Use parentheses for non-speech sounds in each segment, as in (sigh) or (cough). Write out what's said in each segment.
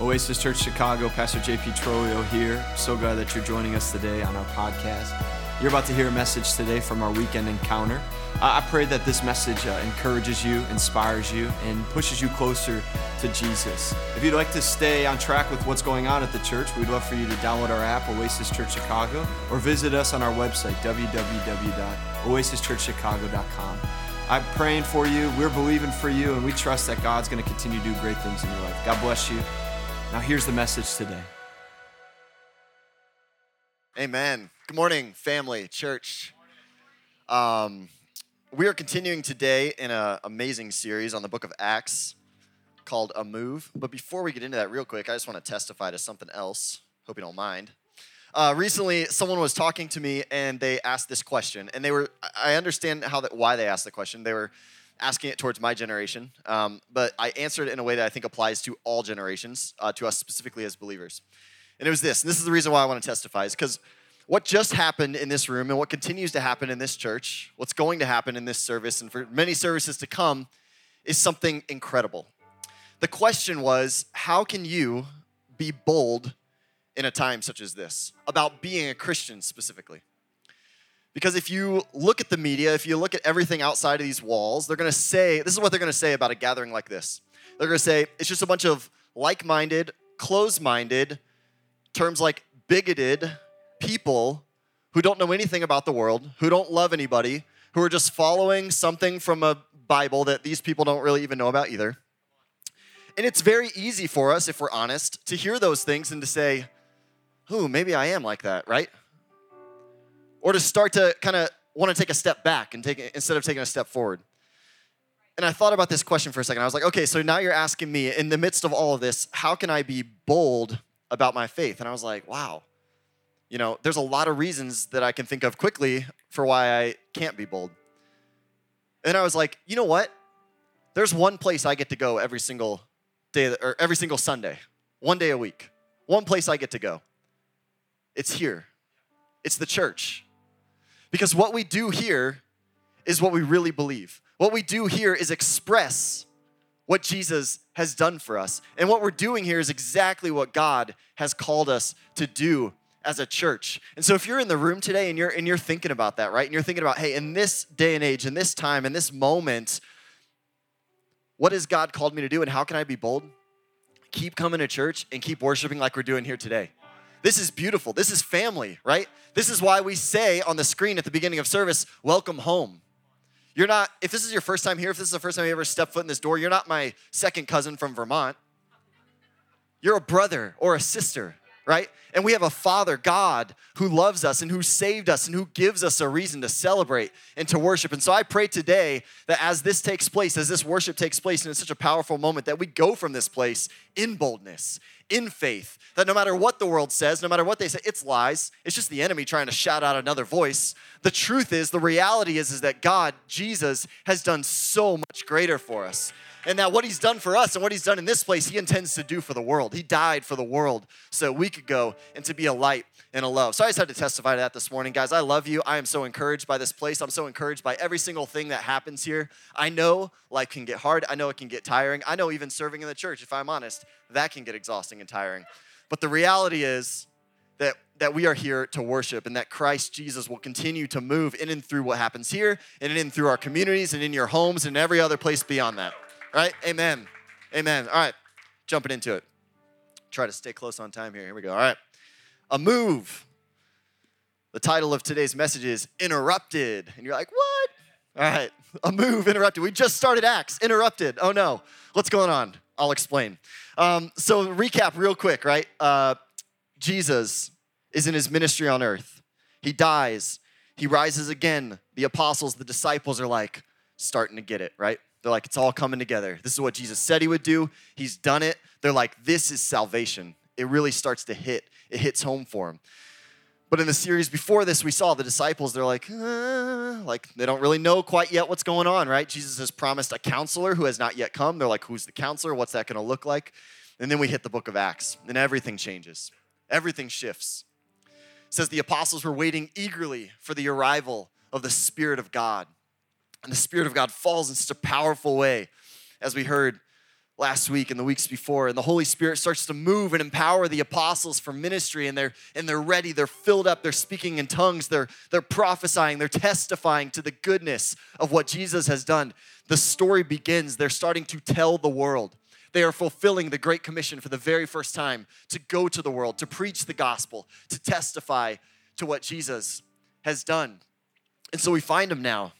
Oasis Church Chicago, Pastor JP Trolio here. So glad that you're joining us today on our podcast. You're about to hear a message today from our weekend encounter. I pray that this message uh, encourages you, inspires you, and pushes you closer to Jesus. If you'd like to stay on track with what's going on at the church, we'd love for you to download our app, Oasis Church Chicago, or visit us on our website, www.oasischurchchicago.com. I'm praying for you, we're believing for you, and we trust that God's going to continue to do great things in your life. God bless you. Now, here's the message today. Amen. Good morning, family, church. Um, we are continuing today in an amazing series on the book of Acts called A Move. But before we get into that, real quick, I just want to testify to something else. Hope you don't mind. Uh, recently, someone was talking to me and they asked this question, and they were, I understand how that, why they asked the question. They were asking it towards my generation, um, but I answered it in a way that I think applies to all generations, uh, to us specifically as believers. And it was this, and this is the reason why I want to testify, is because what just happened in this room and what continues to happen in this church, what's going to happen in this service and for many services to come, is something incredible. The question was how can you be bold in a time such as this about being a Christian specifically? Because if you look at the media, if you look at everything outside of these walls, they're gonna say, this is what they're gonna say about a gathering like this. They're gonna say, it's just a bunch of like minded, close minded, terms like bigoted, people who don't know anything about the world, who don't love anybody, who are just following something from a Bible that these people don't really even know about either. And it's very easy for us, if we're honest, to hear those things and to say, Ooh, maybe I am like that, right? Or to start to kind of want to take a step back and take instead of taking a step forward. And I thought about this question for a second. I was like, okay, so now you're asking me, in the midst of all of this, how can I be bold about my faith? And I was like, wow, you know, there's a lot of reasons that I can think of quickly for why I can't be bold. And I was like, you know what? There's one place I get to go every single day or every single Sunday, one day a week. One place I get to go. It's here. It's the church. Because what we do here is what we really believe. What we do here is express what Jesus has done for us. And what we're doing here is exactly what God has called us to do as a church. And so if you're in the room today and you're and you're thinking about that, right? And you're thinking about, hey, in this day and age, in this time, in this moment, what has God called me to do and how can I be bold? Keep coming to church and keep worshiping like we're doing here today. This is beautiful. This is family, right? This is why we say on the screen at the beginning of service, welcome home. You're not, if this is your first time here, if this is the first time you ever stepped foot in this door, you're not my second cousin from Vermont. You're a brother or a sister right? And we have a Father, God, who loves us and who saved us and who gives us a reason to celebrate and to worship. And so I pray today that as this takes place, as this worship takes place, and it's such a powerful moment, that we go from this place in boldness, in faith, that no matter what the world says, no matter what they say, it's lies. It's just the enemy trying to shout out another voice. The truth is, the reality is, is that God, Jesus, has done so much greater for us and that what he's done for us and what he's done in this place, he intends to do for the world. He died for the world so we could go and to be a light and a love. So I just had to testify to that this morning. Guys, I love you. I am so encouraged by this place. I'm so encouraged by every single thing that happens here. I know life can get hard. I know it can get tiring. I know even serving in the church, if I'm honest, that can get exhausting and tiring. But the reality is that, that we are here to worship and that Christ Jesus will continue to move in and through what happens here and in and through our communities and in your homes and every other place beyond that right? Amen. Amen. All right, jumping into it. Try to stay close on time here. Here we go. All right. A move. The title of today's message is Interrupted. And you're like, what? All right. A move interrupted. We just started Acts. Interrupted. Oh no. What's going on? I'll explain. Um, so, recap real quick, right? Uh, Jesus is in his ministry on earth. He dies. He rises again. The apostles, the disciples are like starting to get it, right? They're like, it's all coming together. This is what Jesus said he would do. He's done it. They're like, this is salvation. It really starts to hit, it hits home for them. But in the series before this, we saw the disciples, they're like, uh, like they don't really know quite yet what's going on, right? Jesus has promised a counselor who has not yet come. They're like, who's the counselor? What's that going to look like? And then we hit the book of Acts, and everything changes. Everything shifts. It says the apostles were waiting eagerly for the arrival of the Spirit of God. And the Spirit of God falls in such a powerful way, as we heard last week and the weeks before and the holy spirit starts to move and empower the apostles for ministry and they're and they're ready they're filled up they're speaking in tongues they're they're prophesying they're testifying to the goodness of what jesus has done. The story begins they're starting to tell the world. They are fulfilling the great commission for the very first time to go to the world to preach the gospel to testify to what jesus has done. And so we find them now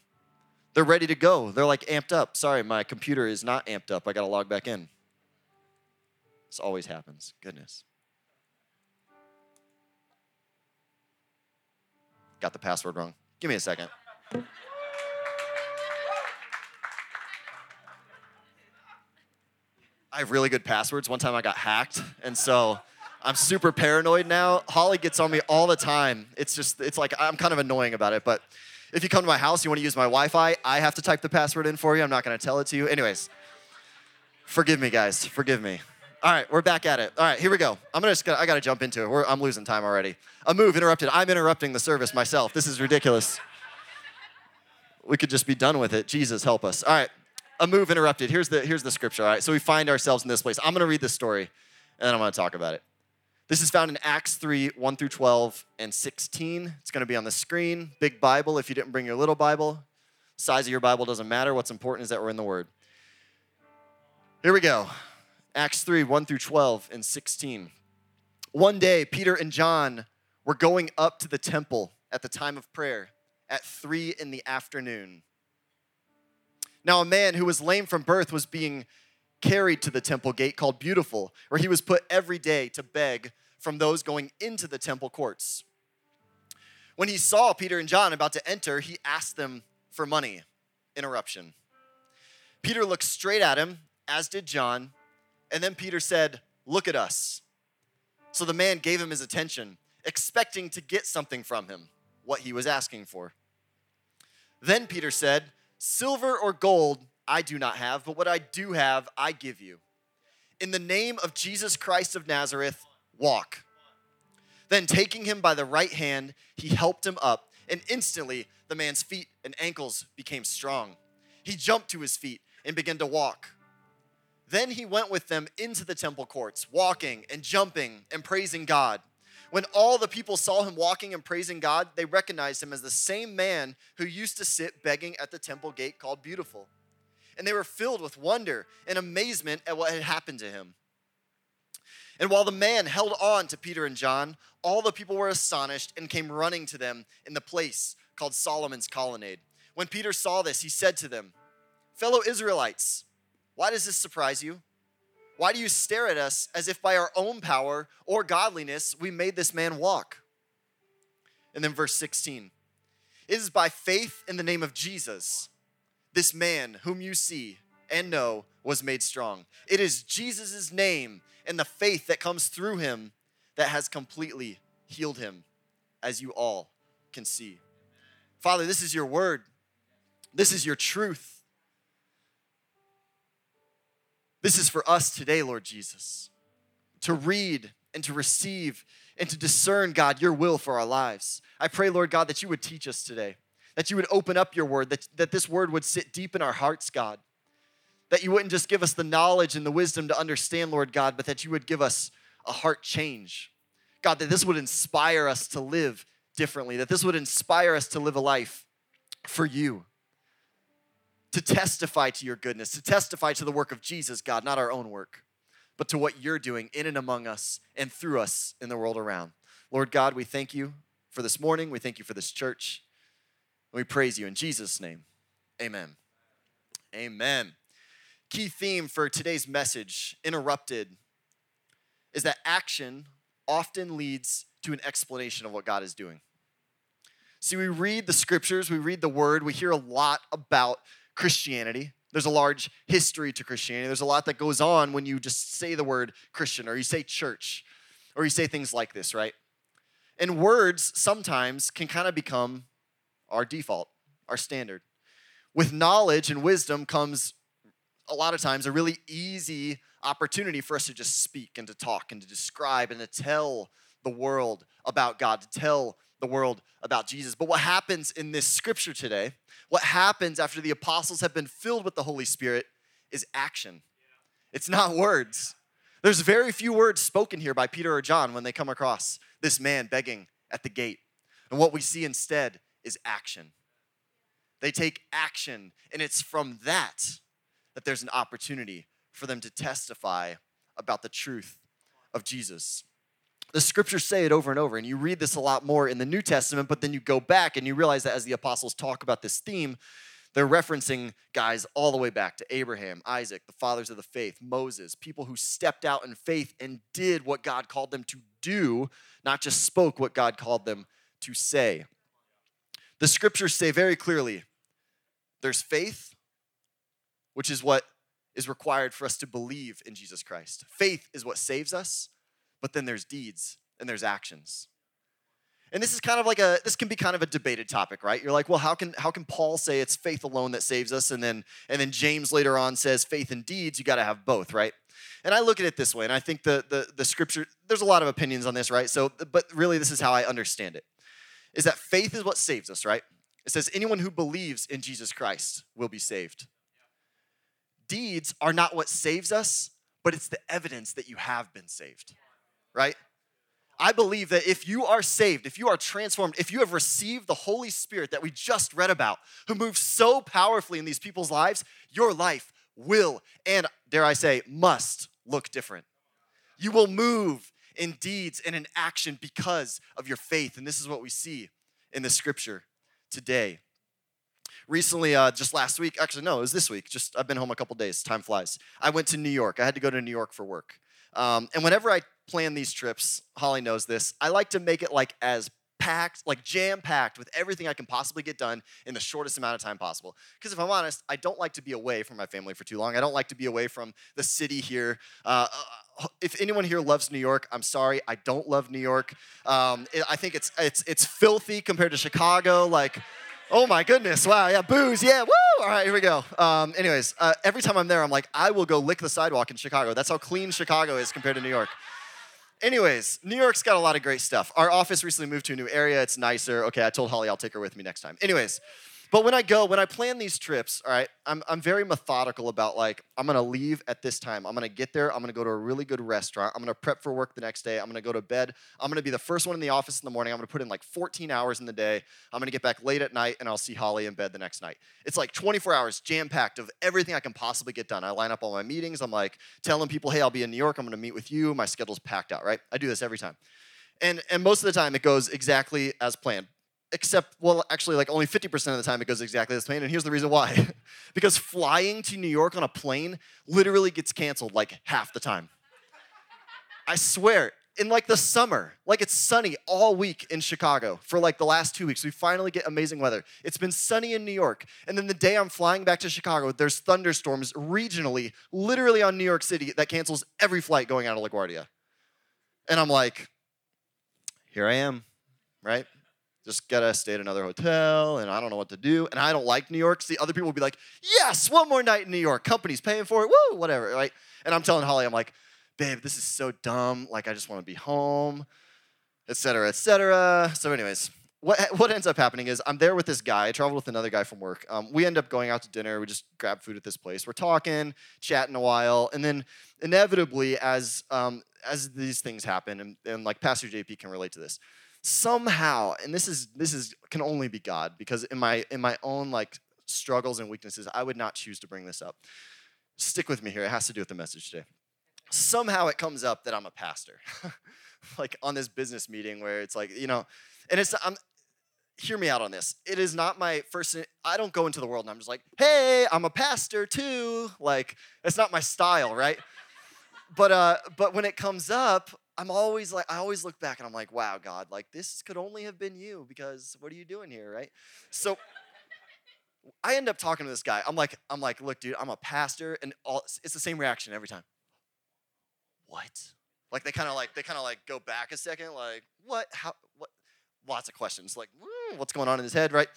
they're ready to go. They're like amped up. Sorry, my computer is not amped up. I got to log back in. This always happens. Goodness. Got the password wrong. Give me a second. I have really good passwords. One time I got hacked, and so I'm super paranoid now. Holly gets on me all the time. It's just, it's like I'm kind of annoying about it, but if you come to my house, you want to use my Wi Fi, I have to type the password in for you. I'm not going to tell it to you. Anyways, forgive me, guys. Forgive me. All right, we're back at it. All right, here we go. I'm gonna just, I gotta jump into it. We're, I'm losing time already. A move interrupted. I'm interrupting the service myself. This is ridiculous. We could just be done with it. Jesus, help us. All right, a move interrupted. Here's the, here's the scripture. All right, so we find ourselves in this place. I'm gonna read this story and then I'm gonna talk about it. This is found in Acts 3 1 through 12 and 16. It's going to be on the screen. Big Bible if you didn't bring your little Bible. Size of your Bible doesn't matter. What's important is that we're in the Word. Here we go Acts 3 1 through 12 and 16. One day, Peter and John were going up to the temple at the time of prayer at 3 in the afternoon. Now, a man who was lame from birth was being carried to the temple gate called Beautiful, where he was put every day to beg from those going into the temple courts. When he saw Peter and John about to enter, he asked them for money. Interruption. Peter looked straight at him, as did John, and then Peter said, Look at us. So the man gave him his attention, expecting to get something from him, what he was asking for. Then Peter said, Silver or gold I do not have, but what I do have, I give you. In the name of Jesus Christ of Nazareth, walk. Then, taking him by the right hand, he helped him up, and instantly the man's feet and ankles became strong. He jumped to his feet and began to walk. Then he went with them into the temple courts, walking and jumping and praising God. When all the people saw him walking and praising God, they recognized him as the same man who used to sit begging at the temple gate called Beautiful. And they were filled with wonder and amazement at what had happened to him. And while the man held on to Peter and John, all the people were astonished and came running to them in the place called Solomon's colonnade. When Peter saw this, he said to them, Fellow Israelites, why does this surprise you? Why do you stare at us as if by our own power or godliness we made this man walk? And then verse 16 It is by faith in the name of Jesus, this man whom you see and know was made strong. It is Jesus' name and the faith that comes through him that has completely healed him, as you all can see. Father, this is your word, this is your truth. This is for us today, Lord Jesus, to read and to receive and to discern, God, your will for our lives. I pray, Lord God, that you would teach us today, that you would open up your word, that, that this word would sit deep in our hearts, God that you wouldn't just give us the knowledge and the wisdom to understand, Lord God, but that you would give us a heart change. God, that this would inspire us to live differently, that this would inspire us to live a life for you, to testify to your goodness, to testify to the work of Jesus, God, not our own work, but to what you're doing in and among us and through us in the world around. Lord God, we thank you for this morning. We thank you for this church. We praise you in Jesus' name. Amen. Amen key theme for today's message, Interrupted, is that action often leads to an explanation of what God is doing. See, we read the scriptures, we read the word, we hear a lot about Christianity. There's a large history to Christianity. There's a lot that goes on when you just say the word Christian or you say church or you say things like this, right? And words sometimes can kind of become our default, our standard. With knowledge and wisdom comes a lot of times a really easy opportunity for us to just speak and to talk and to describe and to tell the world about God, to tell the world about Jesus. But what happens in this scripture today, what happens after the apostles have been filled with the Holy Spirit, is action. It's not words. There's very few words spoken here by Peter or John when they come across this man begging at the gate. And what we see instead is action. They take action, and it's from that that there's an opportunity for them to testify about the truth of Jesus. The scriptures say it over and over, and you read this a lot more in the New Testament, but then you go back and you realize that as the apostles talk about this theme, they're referencing guys all the way back to Abraham, Isaac, the fathers of the faith, Moses, people who stepped out in faith and did what God called them to do, not just spoke what God called them to say. The scriptures say very clearly there's faith, which is what is required for us to believe in Jesus Christ. Faith is what saves us, but then there's deeds and there's actions. And this is kind of like a this can be kind of a debated topic, right? You're like, well, how can how can Paul say it's faith alone that saves us and then and then James later on says faith and deeds, you got to have both, right? And I look at it this way, and I think the, the the scripture there's a lot of opinions on this, right? So but really this is how I understand it. Is that faith is what saves us, right? It says anyone who believes in Jesus Christ will be saved. Deeds are not what saves us, but it's the evidence that you have been saved. Right? I believe that if you are saved, if you are transformed, if you have received the Holy Spirit that we just read about, who moves so powerfully in these people's lives, your life will, and dare I say, must look different. You will move in deeds and in action because of your faith. And this is what we see in the scripture today. Recently, uh, just last week, actually, no, it was this week. Just I've been home a couple days. Time flies. I went to New York. I had to go to New York for work. Um, and whenever I plan these trips, Holly knows this, I like to make it like as packed, like jam packed with everything I can possibly get done in the shortest amount of time possible. Because if I'm honest, I don't like to be away from my family for too long. I don't like to be away from the city here. Uh, uh if anyone here loves New York, I'm sorry, I don't love New York. Um, I think it's it's it's filthy compared to Chicago. Like, oh my goodness, wow, yeah, boos, yeah, woo! All right, here we go. Um, anyways, uh, every time I'm there, I'm like, I will go lick the sidewalk in Chicago. That's how clean Chicago is compared to New York. Anyways, New York's got a lot of great stuff. Our office recently moved to a new area. It's nicer. Okay, I told Holly I'll take her with me next time. Anyways, but when I go, when I plan these trips, all right, I'm, I'm very methodical about like, I'm gonna leave at this time. I'm gonna get there. I'm gonna go to a really good restaurant. I'm gonna prep for work the next day. I'm gonna go to bed. I'm gonna be the first one in the office in the morning. I'm gonna put in like 14 hours in the day. I'm gonna get back late at night and I'll see Holly in bed the next night. It's like 24 hours jam packed of everything I can possibly get done. I line up all my meetings. I'm like telling people, hey, I'll be in New York. I'm gonna meet with you. My schedule's packed out, right? I do this every time. And, and most of the time it goes exactly as planned except well actually like only 50% of the time it goes exactly as planned and here's the reason why. (laughs) Because flying to new york on a plane literally gets canceled like half the time. I swear in like the summer like it's sunny all week in chicago for like the last two weeks. We finally get amazing weather. It's been sunny in new york and then the day i'm flying back to chicago there's thunderstorms regionally literally on new york city that cancels every flight going out of laguardia. And i'm like here i am right just gotta stay at another hotel and I don't know what to do. And I don't like New York. See, other people will be like, yes, one more night in New York. Company's paying for it. Woo, whatever, right? And I'm telling Holly, I'm like, babe, this is so dumb. Like, I just wanna be home, etc., etc. So, anyways, what, what ends up happening is I'm there with this guy. I traveled with another guy from work. Um, we end up going out to dinner. We just grab food at this place. We're talking, chatting a while, and then inevitably, as um, as these things happen, and, and like Pastor JP can relate to this, somehow and this is this is can only be god because in my in my own like struggles and weaknesses i would not choose to bring this up. Stick with me here it has to do with the message today. Somehow it comes up that i'm a pastor (laughs) like on this business meeting where it's like you know and it's i'm hear me out on this. It is not my first i don't go into the world and i'm just like hey i'm a pastor too like it's not my style right? But uh but when it comes up I'm always like, I always look back and I'm like, wow, God, like this could only have been you because what are you doing here, right? So I end up talking to this guy. I'm like, I'm like, look, dude, I'm a pastor, and all, it's the same reaction every time. What? Like they kind of like they kind of like go back a second, like what? How? What? Lots of questions, like mm, what's going on in his head, right?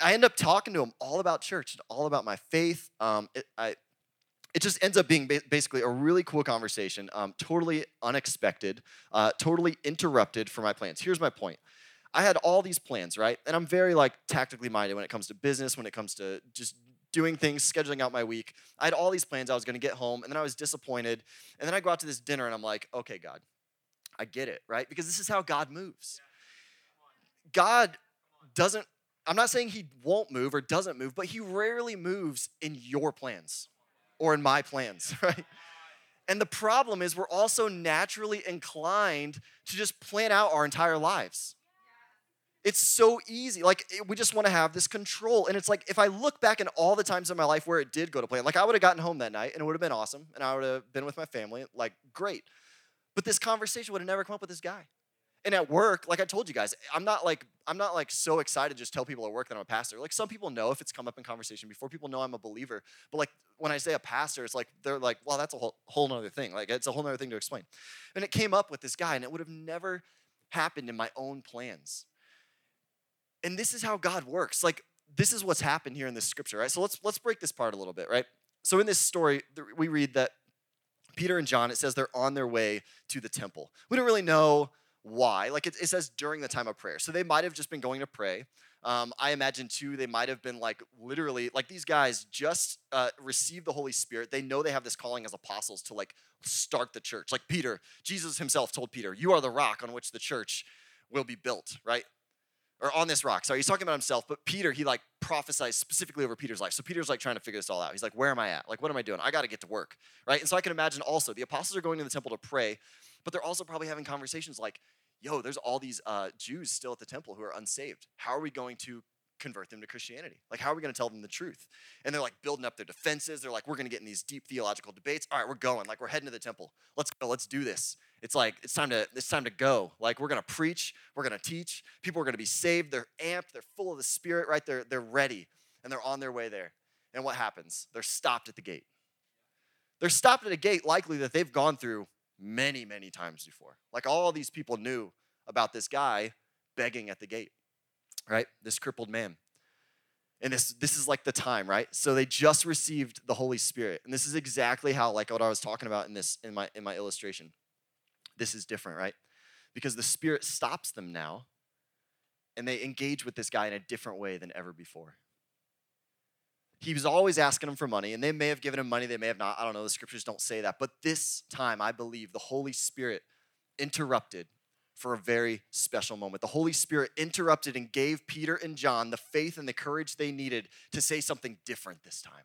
I end up talking to him all about church and all about my faith. Um, it, I it just ends up being basically a really cool conversation, um, totally unexpected, uh, totally interrupted for my plans. Here's my point. I had all these plans, right? And I'm very like tactically minded when it comes to business, when it comes to just doing things, scheduling out my week. I had all these plans. I was going to get home, and then I was disappointed. And then I go out to this dinner, and I'm like, okay, God, I get it, right? Because this is how God moves. God doesn't, I'm not saying he won't move or doesn't move, but he rarely moves in your plans or in my plans, (laughs) right? And the problem is, we're also naturally inclined to just plan out our entire lives. It's so easy. Like, we just want to have this control. And it's like, if I look back in all the times in my life where it did go to plan, like, I would have gotten home that night and it would have been awesome. And I would have been with my family, like, great. But this conversation would have never come up with this guy. And at work, like I told you guys, I'm not like I'm not like so excited to just tell people at work that I'm a pastor. Like some people know if it's come up in conversation before, people know I'm a believer. But like when I say a pastor, it's like they're like, well, that's a whole whole other thing. Like it's a whole other thing to explain. And it came up with this guy, and it would have never happened in my own plans. And this is how God works. Like this is what's happened here in this scripture, right? So let's let's break this part a little bit, right? So in this story, we read that Peter and John, it says they're on their way to the temple. We don't really know why. Like it, it says during the time of prayer. So they might have just been going to pray. Um, I imagine too, they might have been like literally, like these guys just uh, received the Holy Spirit. They know they have this calling as apostles to like start the church. Like Peter, Jesus himself told Peter, You are the rock on which the church will be built, right? Or on this rock. Sorry, he's talking about himself, but Peter, he like prophesies specifically over Peter's life. So Peter's like trying to figure this all out. He's like, Where am I at? Like, what am I doing? I got to get to work, right? And so I can imagine also the apostles are going to the temple to pray, but they're also probably having conversations like, yo, there's all these uh, Jews still at the temple who are unsaved. How are we going to convert them to Christianity? Like, how are we going to tell them the truth? And they're like building up their defenses. They're like, we're going to get in these deep theological debates. All right, we're going. Like, we're heading to the temple. Let's go. Let's do this. It's like it's time to it's time to go. Like, we're going to preach. We're going to teach. People are going to be saved. They're amped. They're full of the Spirit. Right? They're they're ready, and they're on their way there. And what happens? They're stopped at the gate. They're stopped at a gate likely that they've gone through many, many times before. Like all these people knew about this guy begging at the gate, right? This crippled man. And this, this is like the time, right? So they just received the Holy Spirit. And this is exactly how, like what I was talking about in this in my in my illustration. This is different, right? Because the Spirit stops them now and they engage with this guy in a different way than ever before. He was always asking them for money, and they may have given him money, they may have not. I don't know, the scriptures don't say that. But this time, I believe the Holy Spirit interrupted for a very special moment. The Holy Spirit interrupted and gave Peter and John the faith and the courage they needed to say something different this time.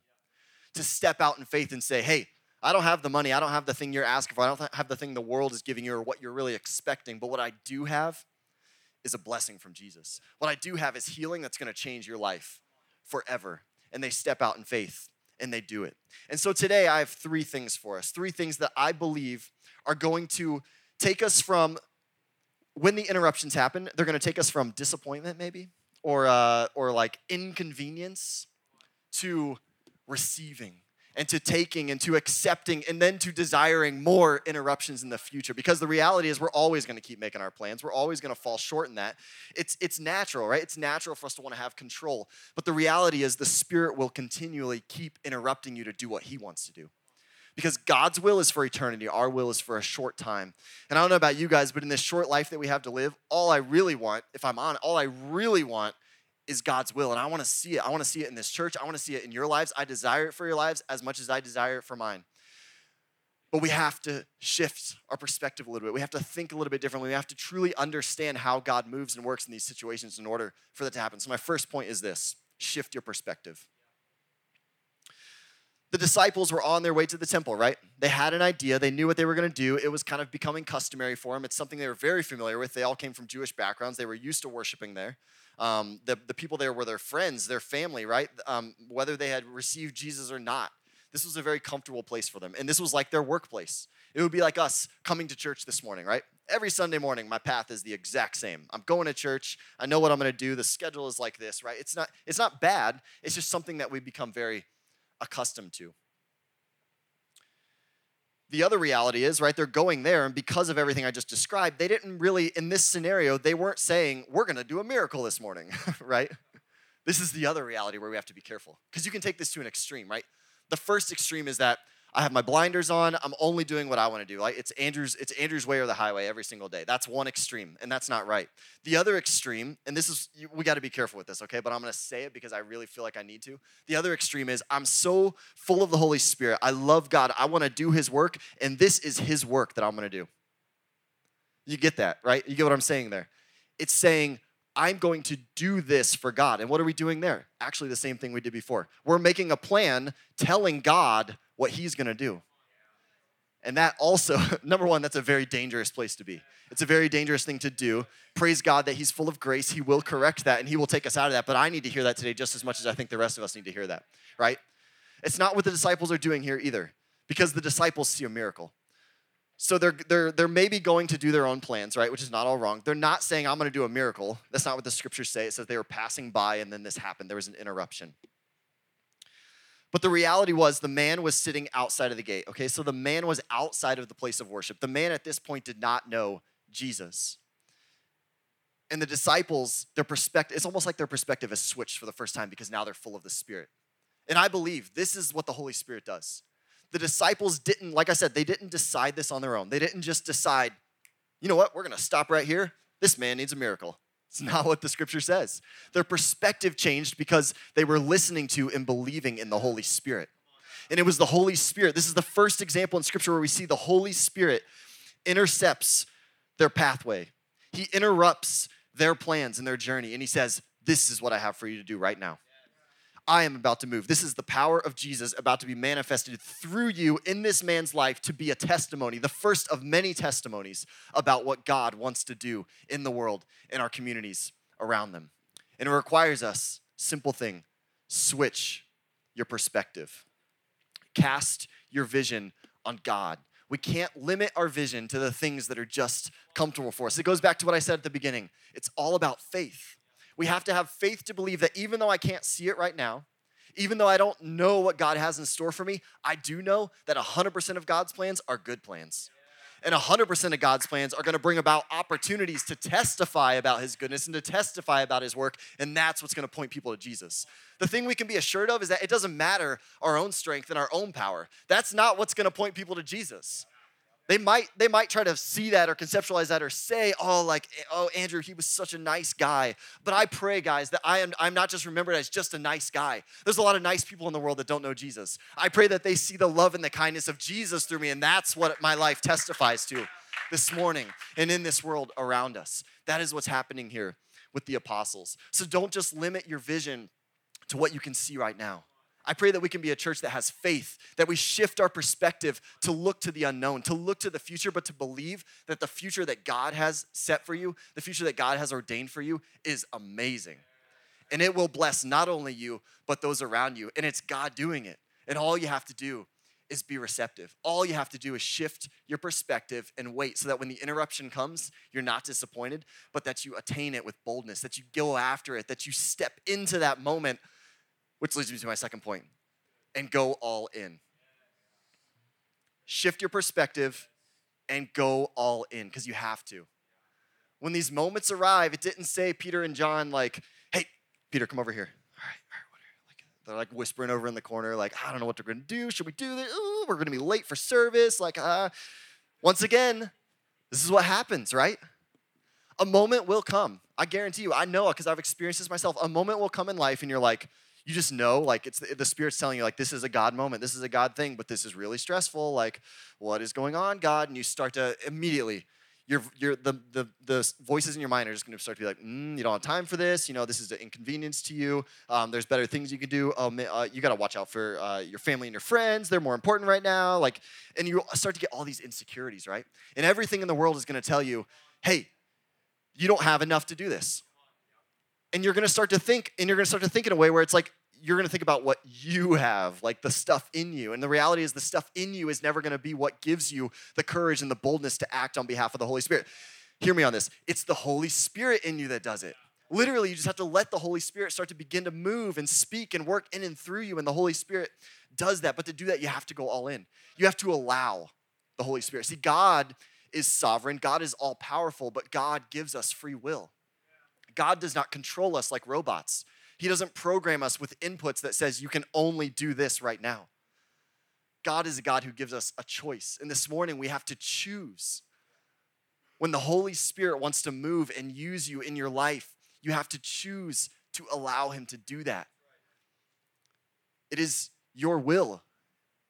To step out in faith and say, hey, I don't have the money. I don't have the thing you're asking for. I don't have the thing the world is giving you or what you're really expecting. But what I do have is a blessing from Jesus. What I do have is healing that's going to change your life forever. And they step out in faith and they do it. And so today I have three things for us. Three things that I believe are going to take us from when the interruptions happen, they're going to take us from disappointment, maybe, or uh, or like inconvenience, to receiving and to taking and to accepting and then to desiring more interruptions in the future. Because the reality is we're always going to keep making our plans. We're always going to fall short in that. It's it's natural right? It's natural for us to want to have control. But the reality is the spirit will continually keep interrupting you to do what he wants to do. Because God's will is for eternity, our will is for a short time. And I don't know about you guys, but in this short life that we have to live, all I really want, if I'm on, all I really want is God's will. And I want to see it. I want to see it in this church. I want to see it in your lives. I desire it for your lives as much as I desire it for mine. But we have to shift our perspective a little bit. We have to think a little bit differently. We have to truly understand how God moves and works in these situations in order for that to happen. So, my first point is this shift your perspective the disciples were on their way to the temple, right? They had an idea, they knew what they were going to do. It was kind of becoming customary for them. It's something they were very familiar with. They all came from Jewish backgrounds, they were used to worshiping there. Um, the, the people there were their friends, their family, right? Um, whether they had received Jesus or not. This was a very comfortable place for them. And this was like their workplace. It would be like us coming to church this morning, right? Every Sunday morning, my path is the exact same. I'm going to church. I know what I'm going to do. The schedule is like this, right? It's not, it's not bad. It's just something that we become very accustomed to. The other reality is, right, they're going there, and because of everything I just described, they didn't really, in this scenario, they weren't saying, we're gonna do a miracle this morning, (laughs) right? This is the other reality where we have to be careful. Because you can take this to an extreme, right? The first extreme is that I have my blinders on. I'm only doing what I want to do. Like it's Andrew's, it's Andrew's way or the highway every single day. That's one extreme, and that's not right. The other extreme, and this is we got to be careful with this, okay? But I'm gonna say it because I really feel like I need to. The other extreme is I'm so full of the Holy Spirit. I love God. I want to do His work, and this is His work that I'm gonna do. You get that, right? You get what I'm saying there. It's saying I'm going to do this for God. And what are we doing there? Actually, the same thing we did before. We're making a plan telling God what He's going to do. And that also, (laughs) number one, that's a very dangerous place to be. It's a very dangerous thing to do. Praise God that He's full of grace. He will correct that and He will take us out of that. But I need to hear that today just as much as I think the rest of us need to hear that, right? It's not what the disciples are doing here either, because the disciples see a miracle. So they're, they're, they're maybe going to do their own plans, right? Which is not all wrong. They're not saying, I'm going to do a miracle. That's not what the scriptures say. It says they were passing by and then this happened. There was an interruption. But the reality was the man was sitting outside of the gate, okay? So the man was outside of the place of worship. The man at this point did not know Jesus. And the disciples, their perspective, it's almost like their perspective has switched for the first time because now they're full of the Spirit. And I believe this is what the Holy Spirit does the disciples didn't, like I said, they didn't decide this on their own. They didn't just decide, you know what, we're gonna stop right here. This man needs a miracle. It's (laughs) not what the scripture says. Their perspective changed because they were listening to and believing in the Holy Spirit. And it was the Holy Spirit. This is the first example in scripture where we see the Holy Spirit intercepts their pathway. He interrupts their plans and their journey, and he says, This is what I have for you to do right now. I am about to move. This is the power of Jesus about to be manifested through you in this man's life to be a testimony, the first of many testimonies about what God wants to do in the world, in our communities around them. And it requires us, simple thing, switch your perspective. Cast your vision on God. We can't limit our vision to the things that are just comfortable for us. It goes back to what I said at the beginning. It's all about faith. We have to have faith to believe that even though I can't see it right now, even though I don't know what God has in store for me, I do know that 100% of God's plans are good plans. And 100% of God's plans are going to bring about opportunities to testify about His goodness and to testify about His work. And that's what's going to point people to Jesus. The thing we can be assured of is that it doesn't matter our own strength and our own power. That's not what's going to point people to Jesus. They might, they might try to see that or conceptualize that or say, oh, like, eh, oh, Andrew, he was such a nice guy. But I pray, guys, that I am I'm not just remembered as just a nice guy. There's a lot of nice people in the world that don't know Jesus. I pray that they see the love and the kindness of Jesus through me, and that's what my life testifies to this morning and in this world around us. That is what's happening here with the apostles. So don't just limit your vision to what you can see right now. I pray that we can be a church that has faith, that we shift our perspective to look to the unknown, to look to the future, but to believe that the future that God has set for you, the future that God has ordained for you, is amazing. And it will bless not only you, but those around you. And it's God doing it. And all you have to do is be receptive. All you have to do is shift your perspective and wait so that when the interruption comes, you're not disappointed, but that you attain it with boldness, that you go after it, that you step into that moment which leads me to my second point and go all in. Shift your perspective and go all in because you have to. When these moments arrive, it didn't say Peter and John, like, hey, Peter, come over here. All right, all right, they're like whispering over in the corner, like, I don't know what they're gonna do. Should we do this? Ooh, we're gonna be late for service. Like, uh, once again, this is what happens, right? A moment will come. I guarantee you, I know because I've experienced this myself. A moment will come in life and you're like, you just know like it's the, the, spirit's telling you like this is a god moment this is a god thing but this is really stressful like what is going on god? And you start to immediately your, your the, the, the voices in your mind are just going to start to be like mm, you don't have time for this you know this is an inconvenience to you um, there's better things you can do um, uh, you got to watch out for uh, your family and your friends they're more important right now like and you start to get all these insecurities right? And everything in the world is going to tell you hey you don't have enough to do this and you're going to start to think and you're going to start to think in a way where it's like you're going to think about what you have like the stuff in you. And the reality is the stuff in you is never going to be what gives you the courage and the boldness to act on behalf of the holy spirit. Hear me on this. It's the holy spirit in you that does it. Literally you just have to let the holy spirit start to begin to move and speak and work in and through you and the holy spirit does that. But to do that you have to go all in. You have to allow the holy spirit. See god is sovereign. God is all powerful but god gives us free will God does not control us like robots. He doesn't program us with inputs that says you can only do this right now. God is a God who gives us a choice. And this morning we have to choose. When the Holy Spirit wants to move and use you in your life, you have to choose to allow Him to do that. It is your will.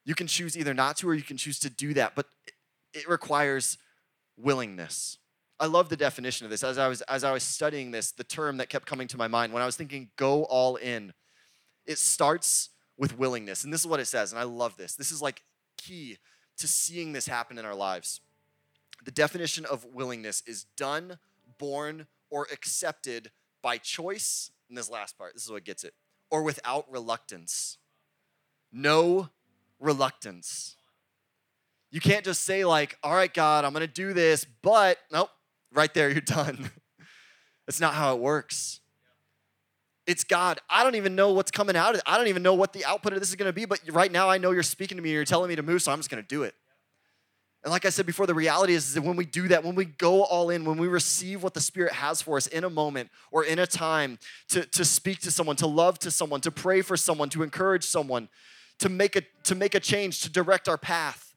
You can choose either not to or you can choose to do that, but it requires willingness. I love the definition of this. As I was as I was studying this, the term that kept coming to my mind when I was thinking go all in, it starts with willingness. And this is what it says, and I love this. This is like key to seeing this happen in our lives. The definition of willingness is done, born, or accepted by choice. And this last part, this is what gets it, or without reluctance. No reluctance. You can't just say, like, all right, God, I'm gonna do this, but nope, right there, you're done. (laughs) That's not how it works. It's God. I don't even know what's coming out of it. I don't even know what the output of this is going to be, but right now I know you're speaking to me and you're telling me to move, so I'm just going to do it. And like I said before, the reality is, is that when we do that, when we go all in, when we receive what the Spirit has for us in a moment or in a time to, to speak to someone, to love to someone, to pray for someone, to encourage someone, to make a, to make a change, to direct our path,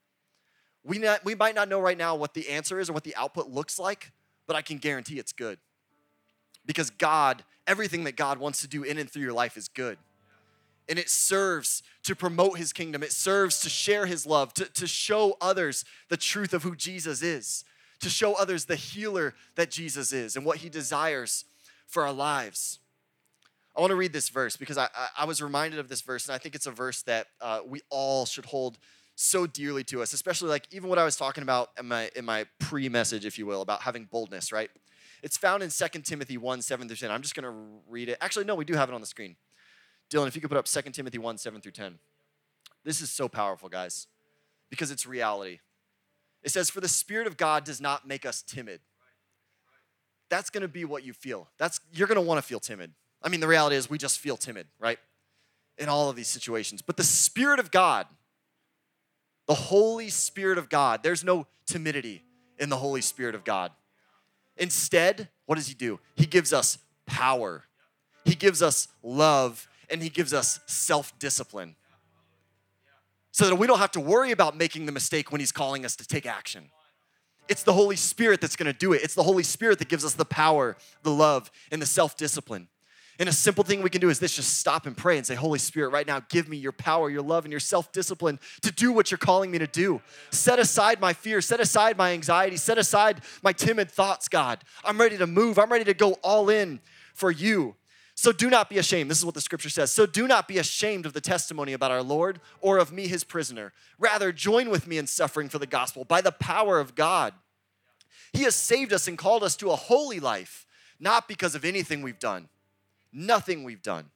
we, not, we might not know right now what the answer is or what the output looks like, but I can guarantee it's good. Because God, everything that God wants to do in and through your life is good. And it serves to promote his kingdom, it serves to share his love, to, to show others the truth of who Jesus is, to show others the healer that Jesus is and what he desires for our lives. I want to read this verse because I, I, I was reminded of this verse, and I think it's a verse that uh, we all should hold so dearly to us, especially like even what I was talking about in my in my pre-message, if you will, about having boldness, right? It's found in 2 Timothy 1, 7 through 10. I'm just gonna read it. Actually, no, we do have it on the screen. Dylan, if you could put up 2 Timothy 1, 7 through 10. This is so powerful, guys, because it's reality. It says, For the Spirit of God does not make us timid. That's gonna be what you feel. That's you're gonna wanna feel timid. I mean, the reality is we just feel timid, right? In all of these situations. But the Spirit of God, the Holy Spirit of God. There's no timidity in the Holy Spirit of God. Instead, what does He do? He gives us power, He gives us love, and He gives us self discipline. So that we don't have to worry about making the mistake when He's calling us to take action. It's the Holy Spirit that's gonna do it. It's the Holy Spirit that gives us the power, the love, and the self discipline. And a simple thing we can do is this just stop and pray and say, Holy Spirit, right now, give me your power, your love, and your self discipline to do what you're calling me to do. Set aside my fear, set aside my anxiety, set aside my timid thoughts, God. I'm ready to move, I'm ready to go all in for you. So do not be ashamed. This is what the scripture says. So do not be ashamed of the testimony about our Lord or of me, his prisoner. Rather, join with me in suffering for the gospel by the power of God. He has saved us and called us to a holy life, not because of anything we've done nothing we've done,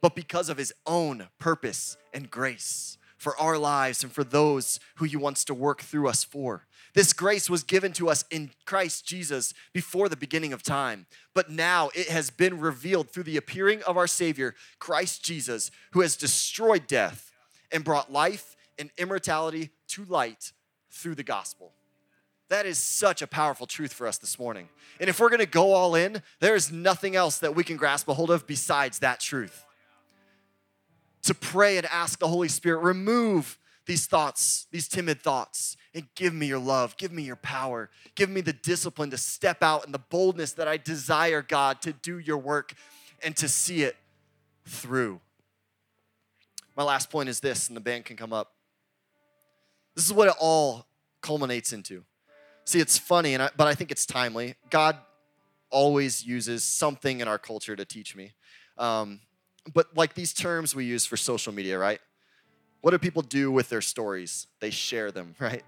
but because of his own purpose and grace for our lives and for those who he wants to work through us for. This grace was given to us in Christ Jesus before the beginning of time, but now it has been revealed through the appearing of our Savior, Christ Jesus, who has destroyed death and brought life and immortality to light through the gospel. That is such a powerful truth for us this morning. And if we're gonna go all in, there is nothing else that we can grasp a hold of besides that truth. To pray and ask the Holy Spirit, remove these thoughts, these timid thoughts, and give me your love, give me your power, give me the discipline to step out and the boldness that I desire, God, to do your work and to see it through. My last point is this, and the band can come up. This is what it all culminates into. See, it's funny, and I, but I think it's timely. God always uses something in our culture to teach me. Um, but like these terms we use for social media, right? What do people do with their stories? They share them, (laughs) right?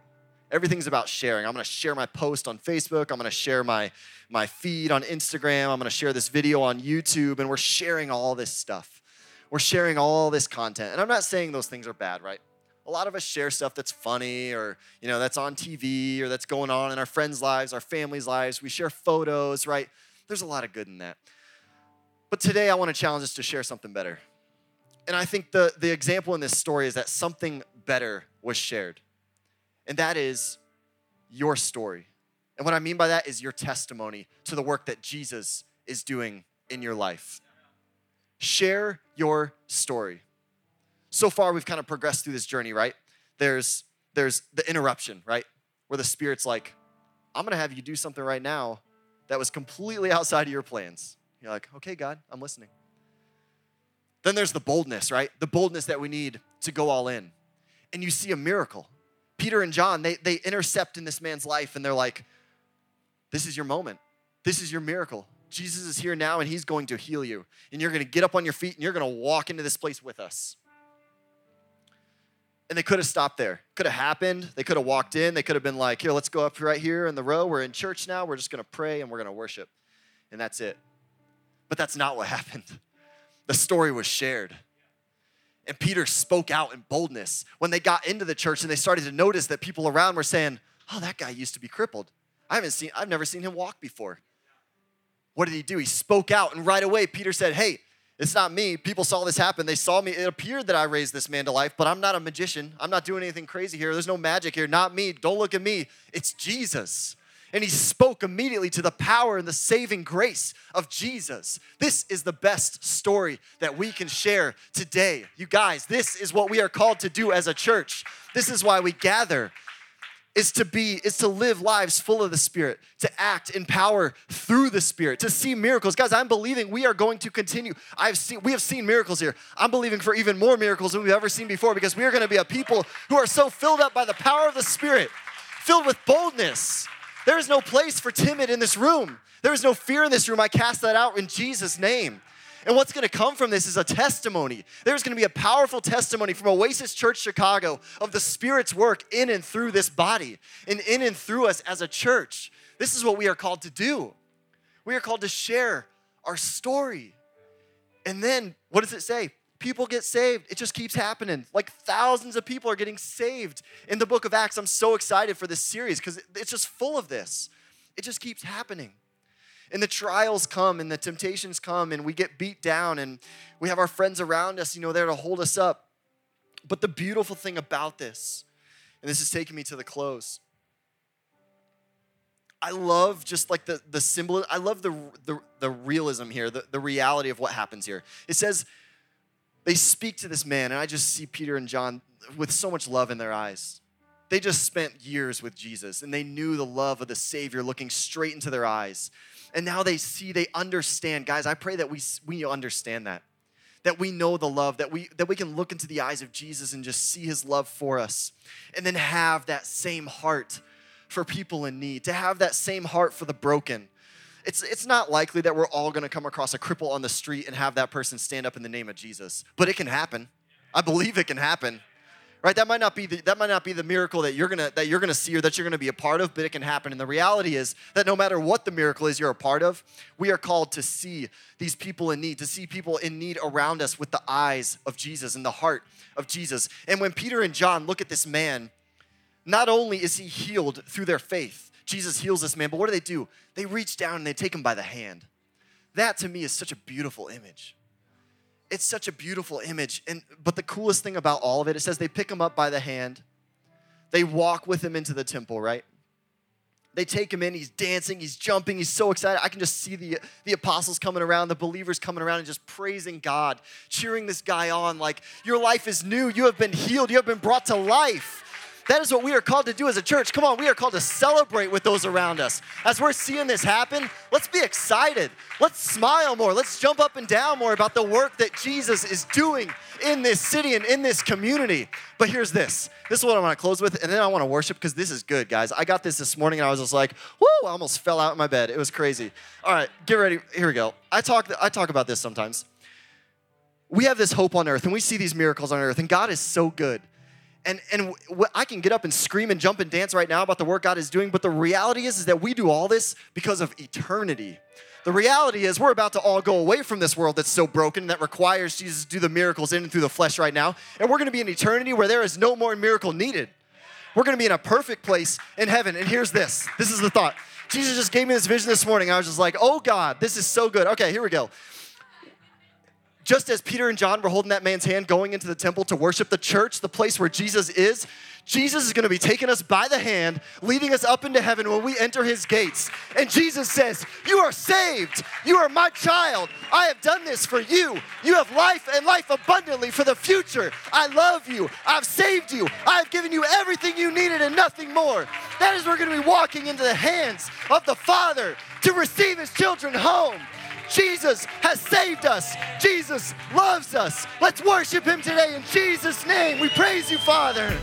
Everything's about sharing. I'm gonna share my post on Facebook. I'm gonna share my, my feed on Instagram. I'm gonna share this video on YouTube, and we're sharing all this stuff. We're sharing all this content. And I'm not saying those things are bad, right? A lot of us share stuff that's funny or you know that's on tv or that's going on in our friends lives our families lives. We share photos right? There's a lot of good in that. But today i want to challenge us to share something better. And i think the, the example in this story is that something better was shared. And that is your story. And what i mean by that is your testimony to the work that jesus is doing in your life. Share your story so far we've kind of progressed through this journey, right? There's there's the interruption, right? Where the spirit's like, I'm gonna have you do something right now that was completely (laughs) outside of your plans. You're like, okay, God, I'm listening. Then there's the boldness, right? The boldness that we need to go all in. And you see a miracle. Peter and John, they, they intercept in this man's life and they're like, this is your moment. This is your miracle. Jesus is here now and he's going to heal you. And you're going to get up on your feet and you're going to walk into this place with us. And they could have stopped there. Could have happened. They could have walked in. They could have been like, here, let's go up right here in the row. We're in church now. We're just going to pray and we're going to worship. And that's it. But that's not what (laughs) happened. The story was shared. And Peter spoke out in boldness when they got into the church and they started to notice that people around were saying, Oh, that guy used to be crippled. I haven't seen, I've never seen him walk before. What did he do? He spoke out, and right away, Peter said, Hey, it's not me. People saw this happen. They saw me. It appeared that I raised this man to life, but I'm not a magician. I'm not doing anything crazy here. There's no magic here. Not me. Don't look at me. It's Jesus. And he spoke immediately to the power and the saving grace of Jesus. This is the best story that we can share today. You guys, this is what we are called to do as a church. This is why we gather is to be is to live lives full of the spirit to act in power through the spirit to see miracles. Guys i'm believing we are going to continue. I've seen we have seen miracles here. I'm believing for even more miracles than we've ever seen before because we are going to be a people who are so filled up by the power of the spirit filled with boldness. There is no place for timid in this room. There is no fear in this room. I cast that out in jesus name and what's going to come from this is a testimony. There's going to be a powerful testimony from Oasis Church Chicago of the Spirit's work in and through this body and in and through us as a church. This is what we are called to do. We are called to share our story. And then, what does it say? People get saved. It just keeps happening. Like thousands of people are getting saved in the book of Acts. I'm so excited for this series because it's just full of this. It just keeps happening and the trials come and the temptations come and we get beat down and we have our friends around us, you know, there to hold us up. But the beautiful thing about this, and this is taking me to the close, I love just like the, the symbol, I love the, the, the realism here, the, the reality of what happens here. It says, they speak to this man, and I just see Peter and John with so much love in their eyes. They just spent years with Jesus, and they knew the love of the Savior looking straight into their eyes and now they see, they understand. Guys, I pray that we, we understand that. That we know the love, that we, that we can look into the eyes of Jesus and just see his love for us, and then have that same heart for people in need, to have that same heart for the broken. It's, it's not likely that we're all gonna come across a cripple on the street and have that person stand up in the name of Jesus, but it can happen. I believe it can happen right? That might not be the, that might not be the miracle that you're gonna that you're gonna see or that you're gonna be a part of but it can happen. And the reality is that no matter what the miracle is you're a part of we are called to see these people in need to see people in need around us with the eyes of jesus and the heart of jesus. And when peter and john look at this man not only is he healed through their faith jesus heals this man but what do they do? They reach down and they take him by the hand. That to me is such a beautiful image it's such a beautiful image. And but the coolest thing about all of it, it says they pick him up by the hand. They walk with him into the temple, right? They take him in, he's dancing, he's jumping, he's so excited. I can just see the, the apostles coming around, the believers coming around and just praising God, cheering this guy on like, Your life is new, you have been healed, you have been brought to life. That is what we are called to do as a church. Come on, we are called to celebrate with those around us. As we're seeing this happen, let's be excited. Let's smile more. Let's jump up and down more about the work that Jesus is doing in this city and in this community. But here's this. This is what I want to close with, and then I want to worship because this is good, guys. I got this this morning and I was just like, whoo, I almost fell out of my bed. It was crazy. All right, get ready. Here we go. I talk, I talk about this sometimes. We have this hope on earth and we see these miracles on earth, and God is so good. And, and I can get up and scream and jump and dance right now about the work God is doing, but the reality is, is that we do all this because of eternity. The reality is, we're about to all go away from this world that's so broken that requires Jesus to do the miracles in and through the flesh right now. And we're gonna be in eternity where there is no more miracle needed. We're gonna be in a perfect place in heaven. And here's this this is the thought. Jesus just gave me this vision this morning. I was just like, oh God, this is so good. Okay, here we go. Just as Peter and John were holding that man's hand going into the temple to worship the church, the place where Jesus is, Jesus is going to be taking us by the hand, leading us up into heaven when we enter his gates. And Jesus says, You are saved. You are my child. I have done this for you. You have life and life abundantly for the future. I love you. I've saved you. I have given you everything you needed and nothing more. That is, we're going to be walking into the hands of the Father to receive his children home. Jesus has saved us. Jesus loves us. Let's worship him today in Jesus' name. We praise you, Father.